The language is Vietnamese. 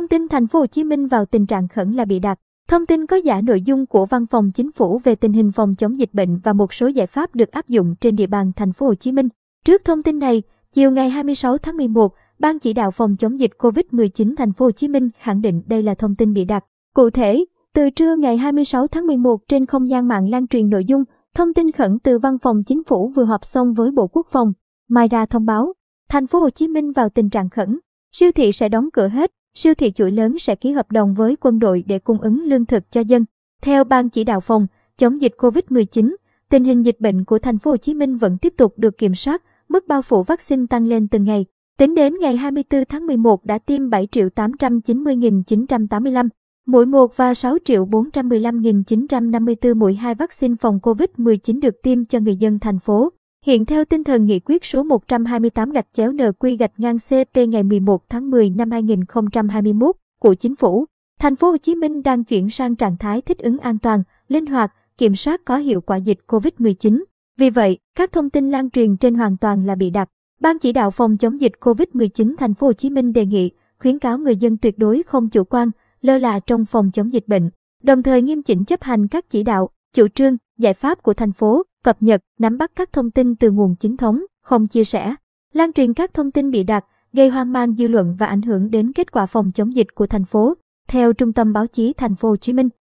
Thông tin thành phố Hồ Chí Minh vào tình trạng khẩn là bị đặt. Thông tin có giả nội dung của Văn phòng Chính phủ về tình hình phòng chống dịch bệnh và một số giải pháp được áp dụng trên địa bàn thành phố Hồ Chí Minh. Trước thông tin này, chiều ngày 26 tháng 11, Ban chỉ đạo phòng chống dịch COVID-19 thành phố Hồ Chí Minh khẳng định đây là thông tin bị đặt. Cụ thể, từ trưa ngày 26 tháng 11 trên không gian mạng lan truyền nội dung thông tin khẩn từ Văn phòng Chính phủ vừa họp xong với Bộ Quốc phòng. Mai ra thông báo, thành phố Hồ Chí Minh vào tình trạng khẩn, siêu thị sẽ đóng cửa hết, siêu thị chuỗi lớn sẽ ký hợp đồng với quân đội để cung ứng lương thực cho dân. Theo Ban chỉ đạo phòng chống dịch COVID-19, tình hình dịch bệnh của thành phố Hồ Chí Minh vẫn tiếp tục được kiểm soát, mức bao phủ vaccine tăng lên từng ngày. Tính đến ngày 24 tháng 11 đã tiêm 7.890.985 mũi 1 và 6 triệu 415.954 mũi 2 vaccine phòng COVID-19 được tiêm cho người dân thành phố. Hiện theo tinh thần nghị quyết số 128 gạch chéo NQ gạch ngang CP ngày 11 tháng 10 năm 2021 của chính phủ, thành phố Hồ Chí Minh đang chuyển sang trạng thái thích ứng an toàn, linh hoạt, kiểm soát có hiệu quả dịch COVID-19. Vì vậy, các thông tin lan truyền trên hoàn toàn là bị đặt. Ban chỉ đạo phòng chống dịch COVID-19 thành phố Hồ Chí Minh đề nghị khuyến cáo người dân tuyệt đối không chủ quan, lơ là trong phòng chống dịch bệnh, đồng thời nghiêm chỉnh chấp hành các chỉ đạo, chủ trương, giải pháp của thành phố, cập nhật, nắm bắt các thông tin từ nguồn chính thống, không chia sẻ, lan truyền các thông tin bị đặt, gây hoang mang dư luận và ảnh hưởng đến kết quả phòng chống dịch của thành phố. Theo Trung tâm Báo chí Thành phố Hồ Chí Minh,